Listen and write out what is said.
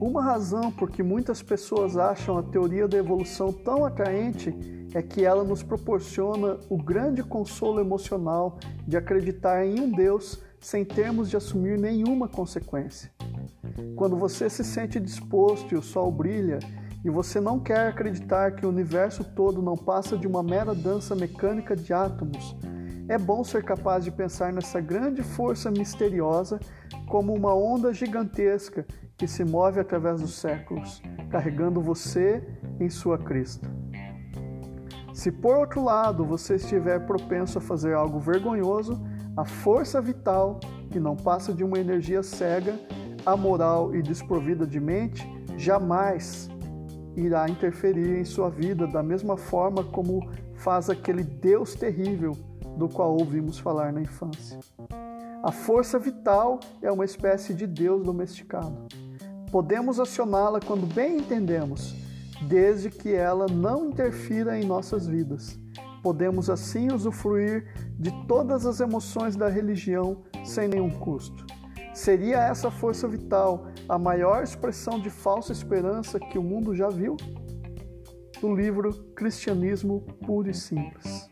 uma razão por que muitas pessoas acham a teoria da evolução tão atraente é que ela nos proporciona o grande consolo emocional de acreditar em um Deus sem termos de assumir nenhuma consequência. Quando você se sente disposto e o sol brilha, e você não quer acreditar que o universo todo não passa de uma mera dança mecânica de átomos, é bom ser capaz de pensar nessa grande força misteriosa como uma onda gigantesca que se move através dos séculos, carregando você em sua crista. Se por outro lado você estiver propenso a fazer algo vergonhoso, a força vital, que não passa de uma energia cega, amoral e desprovida de mente, jamais irá interferir em sua vida da mesma forma como faz aquele Deus terrível do qual ouvimos falar na infância. A força vital é uma espécie de Deus domesticado. Podemos acioná-la quando bem entendemos, desde que ela não interfira em nossas vidas. Podemos assim usufruir de todas as emoções da religião sem nenhum custo. Seria essa força vital a maior expressão de falsa esperança que o mundo já viu? Do livro Cristianismo Puro e Simples.